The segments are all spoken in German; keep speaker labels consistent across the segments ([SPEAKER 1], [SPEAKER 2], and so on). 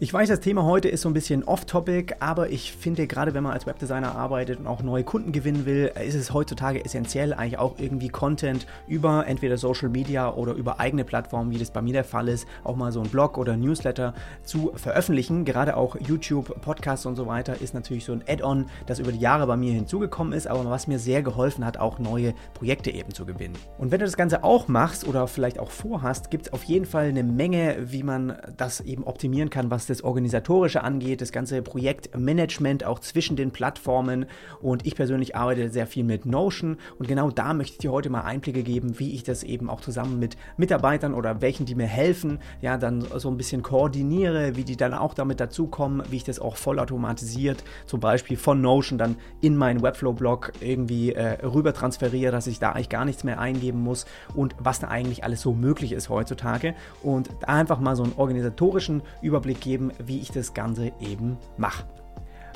[SPEAKER 1] Ich weiß, das Thema heute ist so ein bisschen off-topic, aber ich finde, gerade wenn man als Webdesigner arbeitet und auch neue Kunden gewinnen will, ist es heutzutage essentiell, eigentlich auch irgendwie Content über entweder Social Media oder über eigene Plattformen, wie das bei mir der Fall ist, auch mal so ein Blog oder Newsletter zu veröffentlichen. Gerade auch YouTube, Podcasts und so weiter ist natürlich so ein Add-on, das über die Jahre bei mir hinzugekommen ist, aber was mir sehr geholfen hat, auch neue Projekte eben zu gewinnen. Und wenn du das Ganze auch machst oder vielleicht auch vorhast, gibt es auf jeden Fall eine Menge, wie man das eben optimieren kann, was das Organisatorische angeht, das ganze Projektmanagement auch zwischen den Plattformen. Und ich persönlich arbeite sehr viel mit Notion und genau da möchte ich dir heute mal Einblicke geben, wie ich das eben auch zusammen mit Mitarbeitern oder welchen, die mir helfen, ja, dann so ein bisschen koordiniere, wie die dann auch damit dazukommen, wie ich das auch vollautomatisiert, zum Beispiel von Notion dann in meinen Webflow-Blog irgendwie äh, rüber transferiere, dass ich da eigentlich gar nichts mehr eingeben muss und was da eigentlich alles so möglich ist heutzutage und einfach mal so einen organisatorischen Überblick geben, geben, wie ich das Ganze eben mache.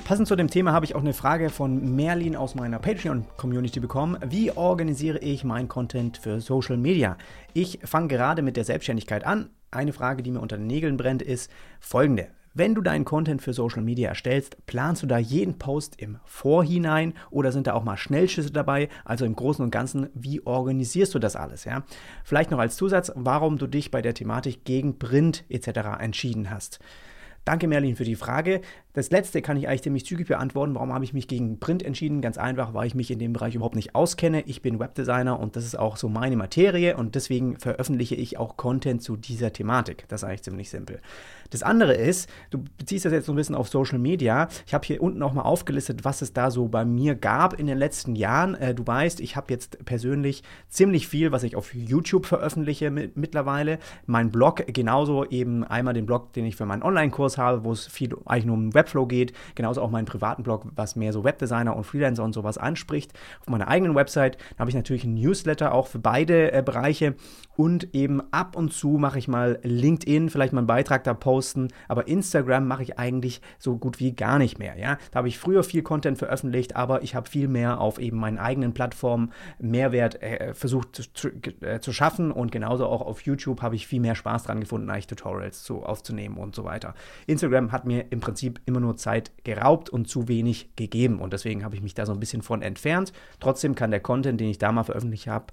[SPEAKER 1] Passend zu dem Thema habe ich auch eine Frage von Merlin aus meiner Patreon-Community bekommen. Wie organisiere ich mein Content für Social Media? Ich fange gerade mit der Selbstständigkeit an. Eine Frage, die mir unter den Nägeln brennt, ist folgende. Wenn du deinen Content für Social Media erstellst, planst du da jeden Post im Vorhinein oder sind da auch mal Schnellschüsse dabei? Also im Großen und Ganzen, wie organisierst du das alles? Ja? Vielleicht noch als Zusatz, warum du dich bei der Thematik gegen Print etc. entschieden hast. Danke, Merlin, für die Frage. Das letzte kann ich eigentlich ziemlich zügig beantworten. Warum habe ich mich gegen Print entschieden? Ganz einfach, weil ich mich in dem Bereich überhaupt nicht auskenne. Ich bin Webdesigner und das ist auch so meine Materie und deswegen veröffentliche ich auch Content zu dieser Thematik. Das ist eigentlich ziemlich simpel. Das andere ist, du beziehst das jetzt so ein bisschen auf Social Media. Ich habe hier unten auch mal aufgelistet, was es da so bei mir gab in den letzten Jahren. Äh, du weißt, ich habe jetzt persönlich ziemlich viel, was ich auf YouTube veröffentliche mit, mittlerweile. Mein Blog genauso eben einmal den Blog, den ich für meinen Online-Kurs habe, wo es viel eigentlich nur um Web Webflow geht, genauso auch meinen privaten Blog, was mehr so Webdesigner und Freelancer und sowas anspricht. Auf meiner eigenen Website habe ich natürlich einen Newsletter auch für beide äh, Bereiche und eben ab und zu mache ich mal LinkedIn, vielleicht mal einen Beitrag da posten, aber Instagram mache ich eigentlich so gut wie gar nicht mehr. Ja? Da habe ich früher viel Content veröffentlicht, aber ich habe viel mehr auf eben meinen eigenen Plattformen Mehrwert äh, versucht zu, äh, zu, schaffen und genauso auch auf YouTube habe ich viel mehr Spaß dran gefunden, eigentlich Tutorials zu, aufzunehmen und so weiter. Instagram hat mir im Prinzip immer nur Zeit geraubt und zu wenig gegeben und deswegen habe ich mich da so ein bisschen von entfernt. Trotzdem kann der Content, den ich da mal veröffentlicht habe,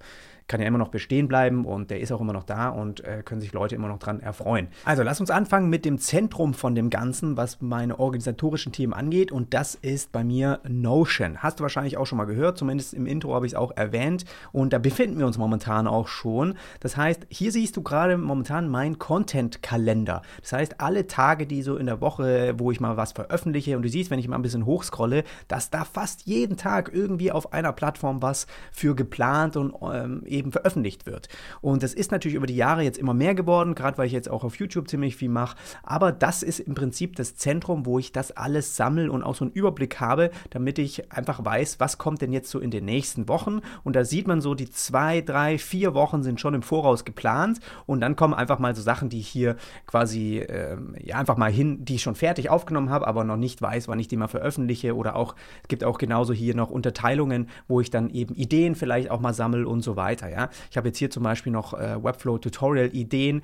[SPEAKER 1] kann ja immer noch bestehen bleiben und der ist auch immer noch da und äh, können sich Leute immer noch dran erfreuen. Also lass uns anfangen mit dem Zentrum von dem Ganzen, was meine organisatorischen Themen angeht und das ist bei mir Notion. Hast du wahrscheinlich auch schon mal gehört, zumindest im Intro habe ich es auch erwähnt und da befinden wir uns momentan auch schon. Das heißt, hier siehst du gerade momentan meinen Content-Kalender. Das heißt, alle Tage, die so in der Woche, wo ich mal was veröffentliche und du siehst, wenn ich mal ein bisschen hochscrolle, dass da fast jeden Tag irgendwie auf einer Plattform was für geplant und ähm, eben veröffentlicht wird. Und das ist natürlich über die Jahre jetzt immer mehr geworden, gerade weil ich jetzt auch auf YouTube ziemlich viel mache. Aber das ist im Prinzip das Zentrum, wo ich das alles sammle und auch so einen Überblick habe, damit ich einfach weiß, was kommt denn jetzt so in den nächsten Wochen. Und da sieht man so, die zwei, drei, vier Wochen sind schon im Voraus geplant. Und dann kommen einfach mal so Sachen, die ich hier quasi äh, ja, einfach mal hin, die ich schon fertig aufgenommen habe, aber noch nicht weiß, wann ich die mal veröffentliche. Oder auch, es gibt auch genauso hier noch Unterteilungen, wo ich dann eben Ideen vielleicht auch mal sammle und so weiter. Ja? Ich habe jetzt hier zum Beispiel noch äh, Webflow-Tutorial-Ideen,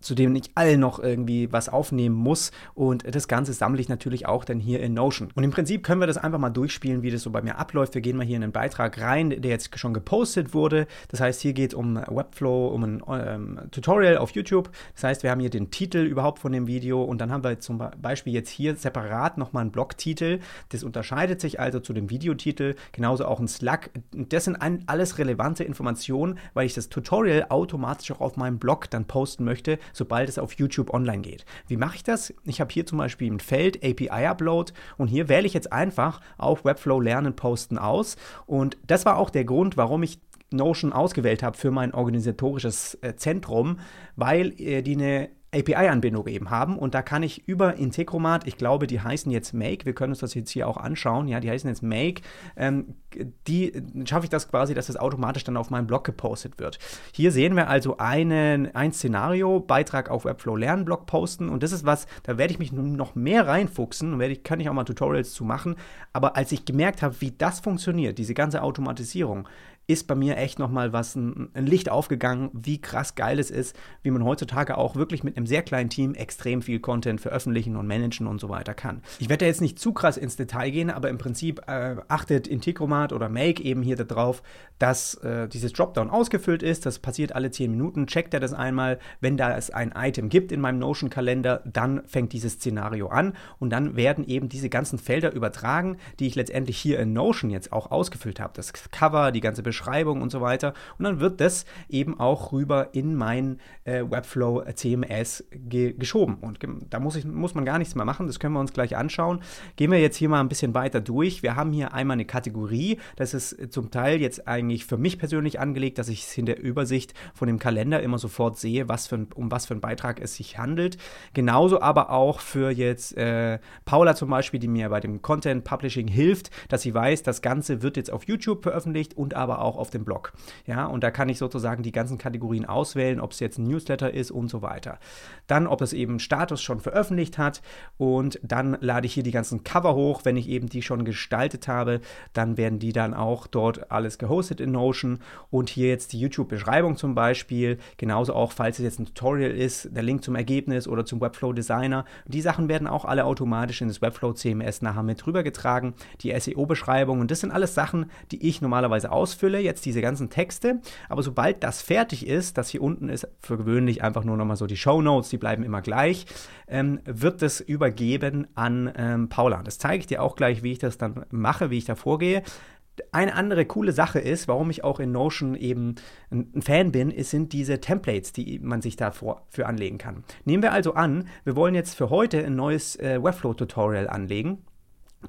[SPEAKER 1] zu denen ich allen noch irgendwie was aufnehmen muss. Und das Ganze sammle ich natürlich auch dann hier in Notion. Und im Prinzip können wir das einfach mal durchspielen, wie das so bei mir abläuft. Wir gehen mal hier in einen Beitrag rein, der jetzt schon gepostet wurde. Das heißt, hier geht es um Webflow, um ein ähm, Tutorial auf YouTube. Das heißt, wir haben hier den Titel überhaupt von dem Video und dann haben wir zum Beispiel jetzt hier separat nochmal einen Blogtitel. Das unterscheidet sich also zu dem Videotitel. Genauso auch ein Slack. Das sind alles relevante Informationen Informationen, weil ich das Tutorial automatisch auch auf meinem Blog dann posten möchte, sobald es auf YouTube online geht. Wie mache ich das? Ich habe hier zum Beispiel ein Feld API Upload und hier wähle ich jetzt einfach auf Webflow Lernen Posten aus und das war auch der Grund, warum ich Notion ausgewählt habe für mein organisatorisches äh, Zentrum, weil äh, die eine API-Anbindung eben haben. Und da kann ich über Integromat, ich glaube, die heißen jetzt Make, wir können uns das jetzt hier auch anschauen, ja, die heißen jetzt Make, ähm, die schaffe ich das quasi, dass das automatisch dann auf meinem Blog gepostet wird. Hier sehen wir also einen, ein Szenario, Beitrag auf Webflow Lernen Blog posten. Und das ist was, da werde ich mich noch mehr reinfuchsen werde ich, kann ich auch mal Tutorials zu machen, aber als ich gemerkt habe, wie das funktioniert, diese ganze Automatisierung, ist bei mir echt nochmal was, ein, ein Licht aufgegangen, wie krass geil es ist, wie man heutzutage auch wirklich mit einem sehr kleinen Team extrem viel Content veröffentlichen und managen und so weiter kann. Ich werde da jetzt nicht zu krass ins Detail gehen, aber im Prinzip äh, achtet Integromat oder Make eben hier darauf, dass äh, dieses Dropdown ausgefüllt ist. Das passiert alle 10 Minuten. Checkt er das einmal. Wenn da es ein Item gibt in meinem Notion-Kalender, dann fängt dieses Szenario an und dann werden eben diese ganzen Felder übertragen, die ich letztendlich hier in Notion jetzt auch ausgefüllt habe. Das Cover, die ganze Beschreibung und so weiter. Und dann wird das eben auch rüber in mein äh, Webflow CMS ge geschoben. Und da muss, ich, muss man gar nichts mehr machen. Das können wir uns gleich anschauen. Gehen wir jetzt hier mal ein bisschen weiter durch. Wir haben hier einmal eine Kategorie. Das ist zum Teil jetzt eigentlich für mich persönlich angelegt, dass ich es in der Übersicht von dem Kalender immer sofort sehe, was für ein, um was für einen Beitrag es sich handelt. Genauso aber auch für jetzt äh, Paula zum Beispiel, die mir bei dem Content Publishing hilft, dass sie weiß, das Ganze wird jetzt auf YouTube veröffentlicht und aber auch auf dem Blog. Ja, und da kann ich sozusagen die ganzen Kategorien auswählen, ob es jetzt ein Newsletter ist und so weiter. Dann, ob es eben Status schon veröffentlicht hat und dann lade ich hier die ganzen Cover hoch, wenn ich eben die schon gestaltet habe, dann werden die dann auch dort alles gehostet in Notion und hier jetzt die YouTube-Beschreibung zum Beispiel, genauso auch, falls es jetzt ein Tutorial ist, der Link zum Ergebnis oder zum Webflow Designer. Die Sachen werden auch alle automatisch in das Webflow CMS nachher mit rübergetragen, die SEO-Beschreibung und das sind alles Sachen, die ich normalerweise ausfülle, jetzt diese ganzen Texte, aber sobald das fertig ist, das hier unten ist für gewöhnlich einfach nur nochmal so die Show Notes, die bleiben immer gleich, ähm, wird es übergeben an ähm, Paula. Das zeige ich dir auch gleich, wie ich das dann mache, wie ich da vorgehe. Eine andere coole Sache ist, warum ich auch in Notion eben ein Fan bin, ist, sind diese Templates, die man sich dafür für anlegen kann. Nehmen wir also an, wir wollen jetzt für heute ein neues äh, Webflow-Tutorial anlegen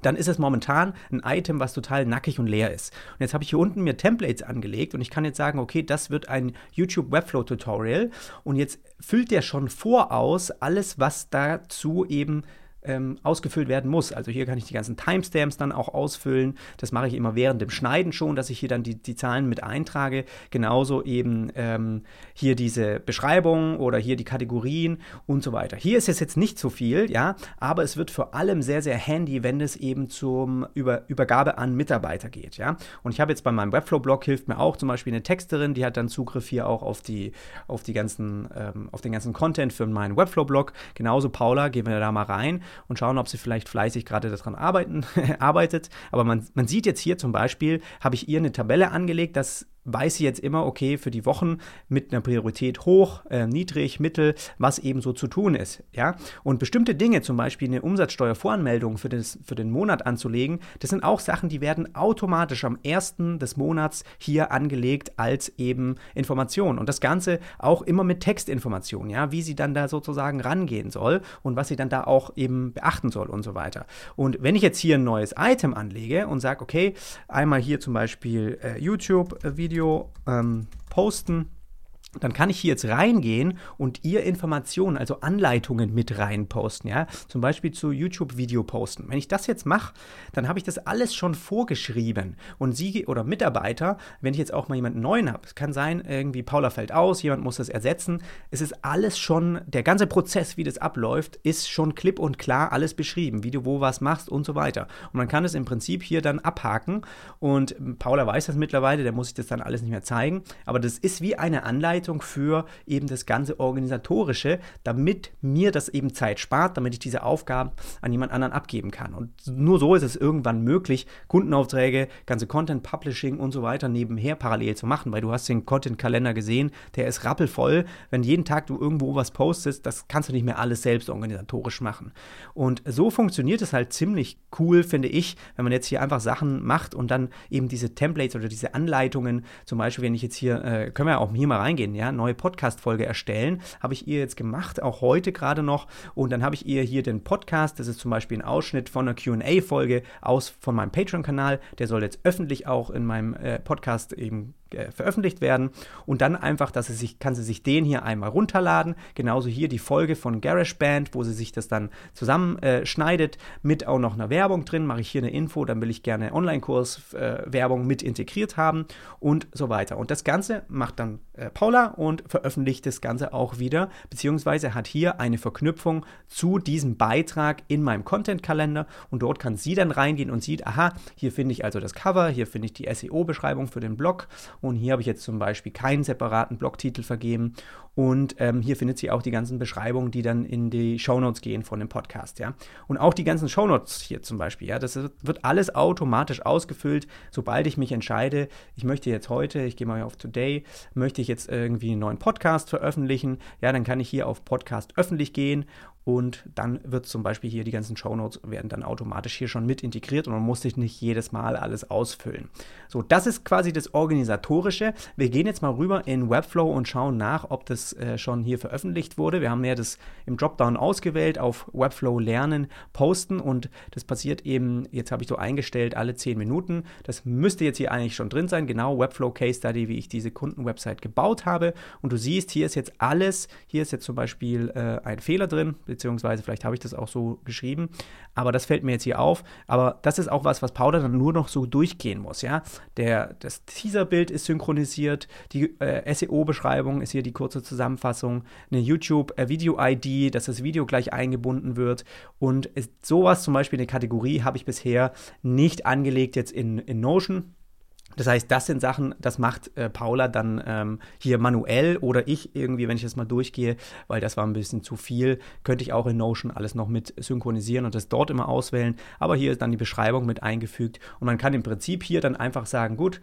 [SPEAKER 1] dann ist es momentan ein Item, was total nackig und leer ist. Und jetzt habe ich hier unten mir Templates angelegt und ich kann jetzt sagen, okay, das wird ein YouTube Webflow Tutorial und jetzt füllt der schon voraus alles, was dazu eben ähm, ausgefüllt werden muss. Also hier kann ich die ganzen Timestamps dann auch ausfüllen. Das mache ich immer während dem Schneiden schon, dass ich hier dann die, die Zahlen mit eintrage. Genauso eben ähm, hier diese Beschreibung oder hier die Kategorien und so weiter. Hier ist es jetzt nicht so viel, ja, aber es wird vor allem sehr, sehr handy, wenn es eben zum Über Übergabe an Mitarbeiter geht, ja. Und ich habe jetzt bei meinem Webflow-Blog hilft mir auch zum Beispiel eine Texterin, die hat dann Zugriff hier auch auf die, auf die ganzen, ähm, auf den ganzen Content für meinen Webflow-Blog. Genauso Paula, gehen wir da mal rein und schauen, ob sie vielleicht fleißig gerade daran arbeiten, arbeitet. Aber man, man sieht jetzt hier zum Beispiel, habe ich ihr eine Tabelle angelegt, dass weiß sie jetzt immer, okay, für die Wochen mit einer Priorität hoch, äh, niedrig, mittel, was eben so zu tun ist. Ja? Und bestimmte Dinge, zum Beispiel eine Umsatzsteuervoranmeldung für, das, für den Monat anzulegen, das sind auch Sachen, die werden automatisch am ersten des Monats hier angelegt als eben Information. Und das Ganze auch immer mit Textinformation, ja, wie sie dann da sozusagen rangehen soll und was sie dann da auch eben beachten soll und so weiter. Und wenn ich jetzt hier ein neues Item anlege und sage, okay, einmal hier zum Beispiel äh, YouTube-Video, Video ähm, posten dann kann ich hier jetzt reingehen und ihr Informationen, also Anleitungen mit rein posten, ja, zum Beispiel zu YouTube-Video posten. Wenn ich das jetzt mache, dann habe ich das alles schon vorgeschrieben. Und Sie oder Mitarbeiter, wenn ich jetzt auch mal jemanden neuen habe, es kann sein, irgendwie Paula fällt aus, jemand muss das ersetzen, es ist alles schon, der ganze Prozess, wie das abläuft, ist schon klipp und klar alles beschrieben, wie du wo was machst und so weiter. Und man kann es im Prinzip hier dann abhaken. Und Paula weiß das mittlerweile, der muss ich das dann alles nicht mehr zeigen, aber das ist wie eine Anleitung, Anleitung für eben das ganze Organisatorische, damit mir das eben Zeit spart, damit ich diese Aufgaben an jemand anderen abgeben kann. Und nur so ist es irgendwann möglich, Kundenaufträge, ganze Content Publishing und so weiter nebenher parallel zu machen, weil du hast den Content-Kalender gesehen, der ist rappelvoll. Wenn jeden Tag du irgendwo was postest, das kannst du nicht mehr alles selbst organisatorisch machen. Und so funktioniert es halt ziemlich cool, finde ich, wenn man jetzt hier einfach Sachen macht und dann eben diese Templates oder diese Anleitungen, zum Beispiel, wenn ich jetzt hier, äh, können wir auch hier mal reingehen, Ideen, ja, neue Podcast-Folge erstellen. Habe ich ihr jetzt gemacht, auch heute gerade noch. Und dann habe ich ihr hier den Podcast, das ist zum Beispiel ein Ausschnitt von einer QA-Folge aus von meinem Patreon-Kanal. Der soll jetzt öffentlich auch in meinem äh, Podcast eben äh, veröffentlicht werden und dann einfach, dass sie sich, kann sie sich den hier einmal runterladen. Genauso hier die Folge von GarageBand, wo sie sich das dann zusammenschneidet, äh, mit auch noch einer Werbung drin. Mache ich hier eine Info, dann will ich gerne Online-Kurs-Werbung äh, mit integriert haben und so weiter. Und das Ganze macht dann Paula und veröffentlicht das Ganze auch wieder, beziehungsweise hat hier eine Verknüpfung zu diesem Beitrag in meinem Content-Kalender und dort kann sie dann reingehen und sieht, aha, hier finde ich also das Cover, hier finde ich die SEO-Beschreibung für den Blog und hier habe ich jetzt zum Beispiel keinen separaten Blogtitel vergeben und ähm, hier findet sie auch die ganzen Beschreibungen, die dann in die Shownotes gehen von dem Podcast, ja. Und auch die ganzen Shownotes hier zum Beispiel, ja, das wird alles automatisch ausgefüllt, sobald ich mich entscheide, ich möchte jetzt heute, ich gehe mal auf Today, möchte ich jetzt irgendwie einen neuen Podcast veröffentlichen, ja, dann kann ich hier auf Podcast öffentlich gehen und dann wird zum Beispiel hier die ganzen Shownotes werden dann automatisch hier schon mit integriert und man muss sich nicht jedes Mal alles ausfüllen. So, das ist quasi das Organisatorische. Wir gehen jetzt mal rüber in Webflow und schauen nach, ob das äh, schon hier veröffentlicht wurde. Wir haben ja das im Dropdown ausgewählt auf Webflow lernen, posten und das passiert eben, jetzt habe ich so eingestellt, alle 10 Minuten. Das müsste jetzt hier eigentlich schon drin sein, genau Webflow Case Study, wie ich diese Kundenwebsite gebaut habe. Und du siehst, hier ist jetzt alles, hier ist jetzt zum Beispiel äh, ein Fehler drin, beziehungsweise vielleicht habe ich das auch so geschrieben, aber das fällt mir jetzt hier auf. Aber das ist auch was, was Powder dann nur noch so durchgehen muss, ja. Der, das Teaserbild ist synchronisiert, die äh, SEO-Beschreibung ist hier die kurze Zusammenfassung, eine YouTube-Video-ID, äh, dass das Video gleich eingebunden wird. Und ist sowas zum Beispiel eine Kategorie habe ich bisher nicht angelegt jetzt in, in Notion das heißt, das sind Sachen, das macht äh, Paula dann ähm, hier manuell oder ich irgendwie, wenn ich das mal durchgehe, weil das war ein bisschen zu viel, könnte ich auch in Notion alles noch mit synchronisieren und das dort immer auswählen. Aber hier ist dann die Beschreibung mit eingefügt und man kann im Prinzip hier dann einfach sagen, gut,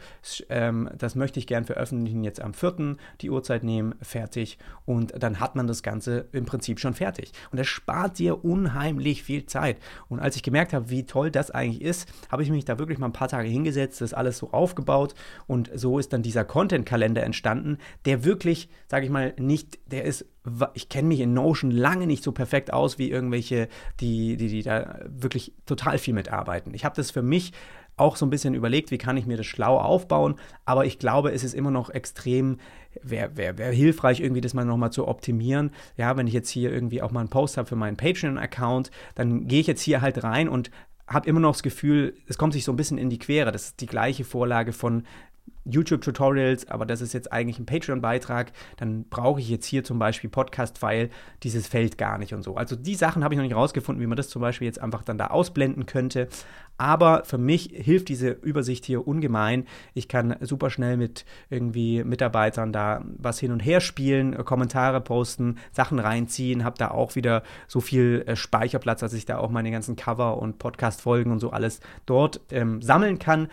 [SPEAKER 1] ähm, das möchte ich gern veröffentlichen jetzt am 4. die Uhrzeit nehmen, fertig und dann hat man das Ganze im Prinzip schon fertig. Und das spart dir unheimlich viel Zeit. Und als ich gemerkt habe, wie toll das eigentlich ist, habe ich mich da wirklich mal ein paar Tage hingesetzt, das alles so aufgebaut aufgebaut und so ist dann dieser Content-Kalender entstanden, der wirklich, sage ich mal, nicht, der ist, ich kenne mich in Notion lange nicht so perfekt aus wie irgendwelche, die, die, die da wirklich total viel mitarbeiten. Ich habe das für mich auch so ein bisschen überlegt, wie kann ich mir das schlau aufbauen, aber ich glaube, es ist immer noch extrem, wäre wär, wär hilfreich, irgendwie das mal nochmal zu optimieren. Ja, wenn ich jetzt hier irgendwie auch mal einen Post habe für meinen Patreon-Account, dann gehe ich jetzt hier halt rein und habe immer noch das Gefühl, es kommt sich so ein bisschen in die Quere. Das ist die gleiche Vorlage von YouTube-Tutorials, aber das ist jetzt eigentlich ein Patreon-Beitrag, dann brauche ich jetzt hier zum Beispiel Podcast-File, dieses Feld gar nicht und so. Also die Sachen habe ich noch nicht rausgefunden, wie man das zum Beispiel jetzt einfach dann da ausblenden könnte. Aber für mich hilft diese Übersicht hier ungemein. Ich kann super schnell mit irgendwie Mitarbeitern da was hin und her spielen, Kommentare posten, Sachen reinziehen, habe da auch wieder so viel äh, Speicherplatz, dass ich da auch meine ganzen Cover und Podcast-Folgen und so alles dort ähm, sammeln kann.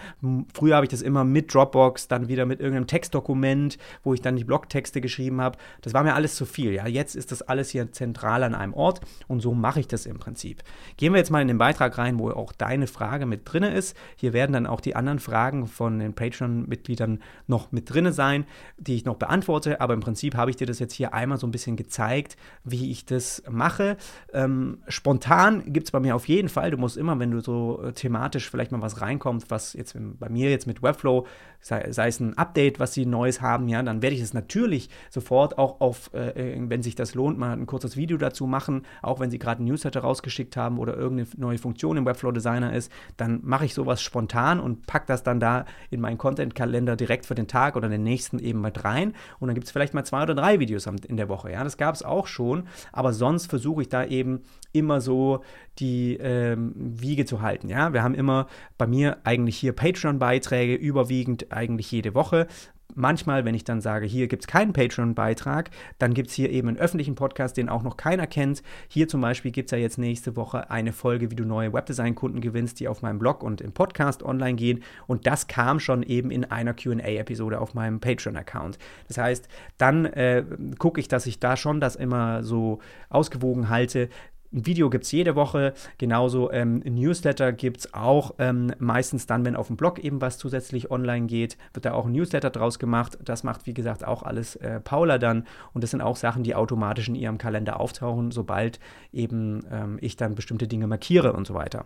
[SPEAKER 1] Früher habe ich das immer mit Dropbox, dann wieder mit irgendeinem Textdokument, wo ich dann die Blogtexte geschrieben habe. Das war mir alles zu viel. Ja, jetzt ist das alles hier zentral an einem Ort und so mache ich das im Prinzip. Gehen wir jetzt mal in den Beitrag rein, wo auch deine Frage mit drin ist. Hier werden dann auch die anderen Fragen von den Patreon-Mitgliedern noch mit drin sein, die ich noch beantworte. Aber im Prinzip habe ich dir das jetzt hier einmal so ein bisschen gezeigt, wie ich das mache. Ähm, spontan gibt es bei mir auf jeden Fall. Du musst immer, wenn du so äh, thematisch vielleicht mal was reinkommt, was jetzt bei mir jetzt mit Webflow, sei, es ein Update, was sie Neues haben, ja, dann werde ich es natürlich sofort auch auf, äh, wenn sich das lohnt, mal ein kurzes Video dazu machen, auch wenn sie gerade ein Newsletter rausgeschickt haben oder irgendeine neue Funktion im Webflow Designer ist dann mache ich sowas spontan und packe das dann da in meinen Content-Kalender direkt für den Tag oder den nächsten eben mit rein. Und dann gibt es vielleicht mal zwei oder drei Videos in der Woche. Ja, das gab es auch schon, aber sonst versuche ich da eben immer so die ähm, Wiege zu halten. Ja, wir haben immer bei mir eigentlich hier Patreon-Beiträge überwiegend eigentlich jede Woche manchmal, wenn ich dann sage, hier gibt es keinen Patreon-Beitrag, dann gibt es hier eben einen öffentlichen Podcast, den auch noch keiner kennt. Hier zum Beispiel gibt es ja jetzt nächste Woche eine Folge, wie du neue Webdesign-Kunden gewinnst, die auf meinem Blog und im Podcast online gehen. Und das kam schon eben in einer QA-Episode auf meinem Patreon-Account. Das heißt, dann äh, gucke ich, dass ich da schon das immer so ausgewogen halte, ein Video gibt es jede Woche, genauso ähm, Newsletter gibt es auch ähm, meistens dann, wenn auf dem Blog eben was zusätzlich online geht, wird da auch ein Newsletter draus gemacht. Das macht, wie gesagt, auch alles äh, Paula dann und das sind auch Sachen, die automatisch in ihrem Kalender auftauchen, sobald eben ähm, ich dann bestimmte Dinge markiere und so weiter.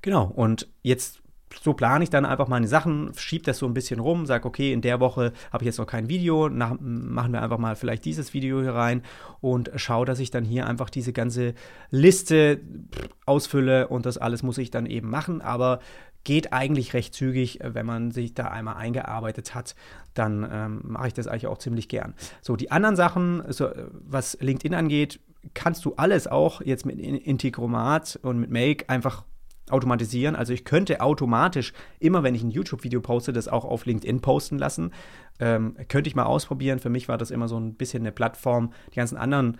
[SPEAKER 1] Genau, und jetzt so plane ich dann einfach meine Sachen, schiebe das so ein bisschen rum, sage, okay, in der Woche habe ich jetzt noch kein Video, nach, machen wir einfach mal vielleicht dieses Video hier rein und schaue, dass ich dann hier einfach diese ganze Liste ausfülle und das alles muss ich dann eben machen, aber geht eigentlich recht zügig, wenn man sich da einmal eingearbeitet hat, dann ähm, mache ich das eigentlich auch ziemlich gern. So, die anderen Sachen, so, was LinkedIn angeht, kannst du alles auch jetzt mit Integromat und mit Make einfach automatisieren. Also ich könnte automatisch, immer wenn ich ein YouTube-Video poste, das auch auf LinkedIn posten lassen. Ähm, könnte ich mal ausprobieren. Für mich war das immer so ein bisschen eine Plattform. Die ganzen anderen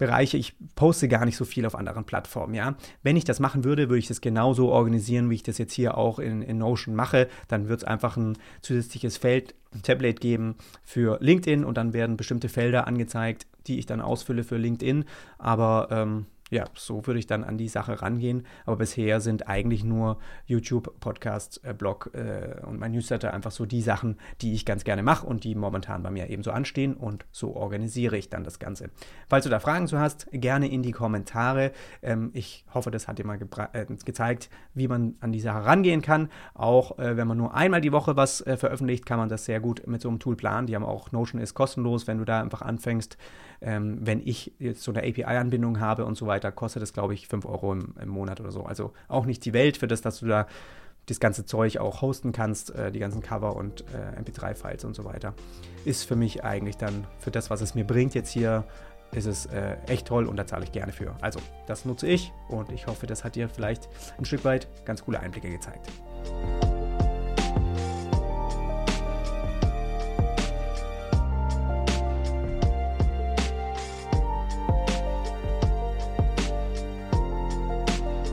[SPEAKER 1] Bereiche, ich poste gar nicht so viel auf anderen Plattformen, ja. Wenn ich das machen würde, würde ich das genauso organisieren, wie ich das jetzt hier auch in, in Notion mache. Dann wird es einfach ein zusätzliches Feld, ein Tablet geben für LinkedIn und dann werden bestimmte Felder angezeigt, die ich dann ausfülle für LinkedIn. Aber ähm, ja, so würde ich dann an die Sache rangehen. Aber bisher sind eigentlich nur YouTube, Podcast, äh, Blog äh, und mein Newsletter einfach so die Sachen, die ich ganz gerne mache und die momentan bei mir eben so anstehen. Und so organisiere ich dann das Ganze. Falls du da Fragen zu hast, gerne in die Kommentare. Ähm, ich hoffe, das hat dir mal äh, gezeigt, wie man an die Sache rangehen kann. Auch äh, wenn man nur einmal die Woche was äh, veröffentlicht, kann man das sehr gut mit so einem Tool planen. Die haben auch Notion ist kostenlos, wenn du da einfach anfängst. Ähm, wenn ich jetzt so eine API-Anbindung habe und so weiter weiter, kostet es, glaube ich, 5 Euro im, im, Monat oder so. Also auch nicht die Welt für das, dass du da das ganze Zeug auch hosten kannst, äh, die ganzen Cover und äh, MP3-Files und so weiter. Ist für mich eigentlich dann, für das, was es mir bringt jetzt hier, ist es äh, echt toll und da zahle ich gerne für. Also, das nutze ich und ich hoffe, das hat dir vielleicht ein Stück weit ganz coole Einblicke gezeigt.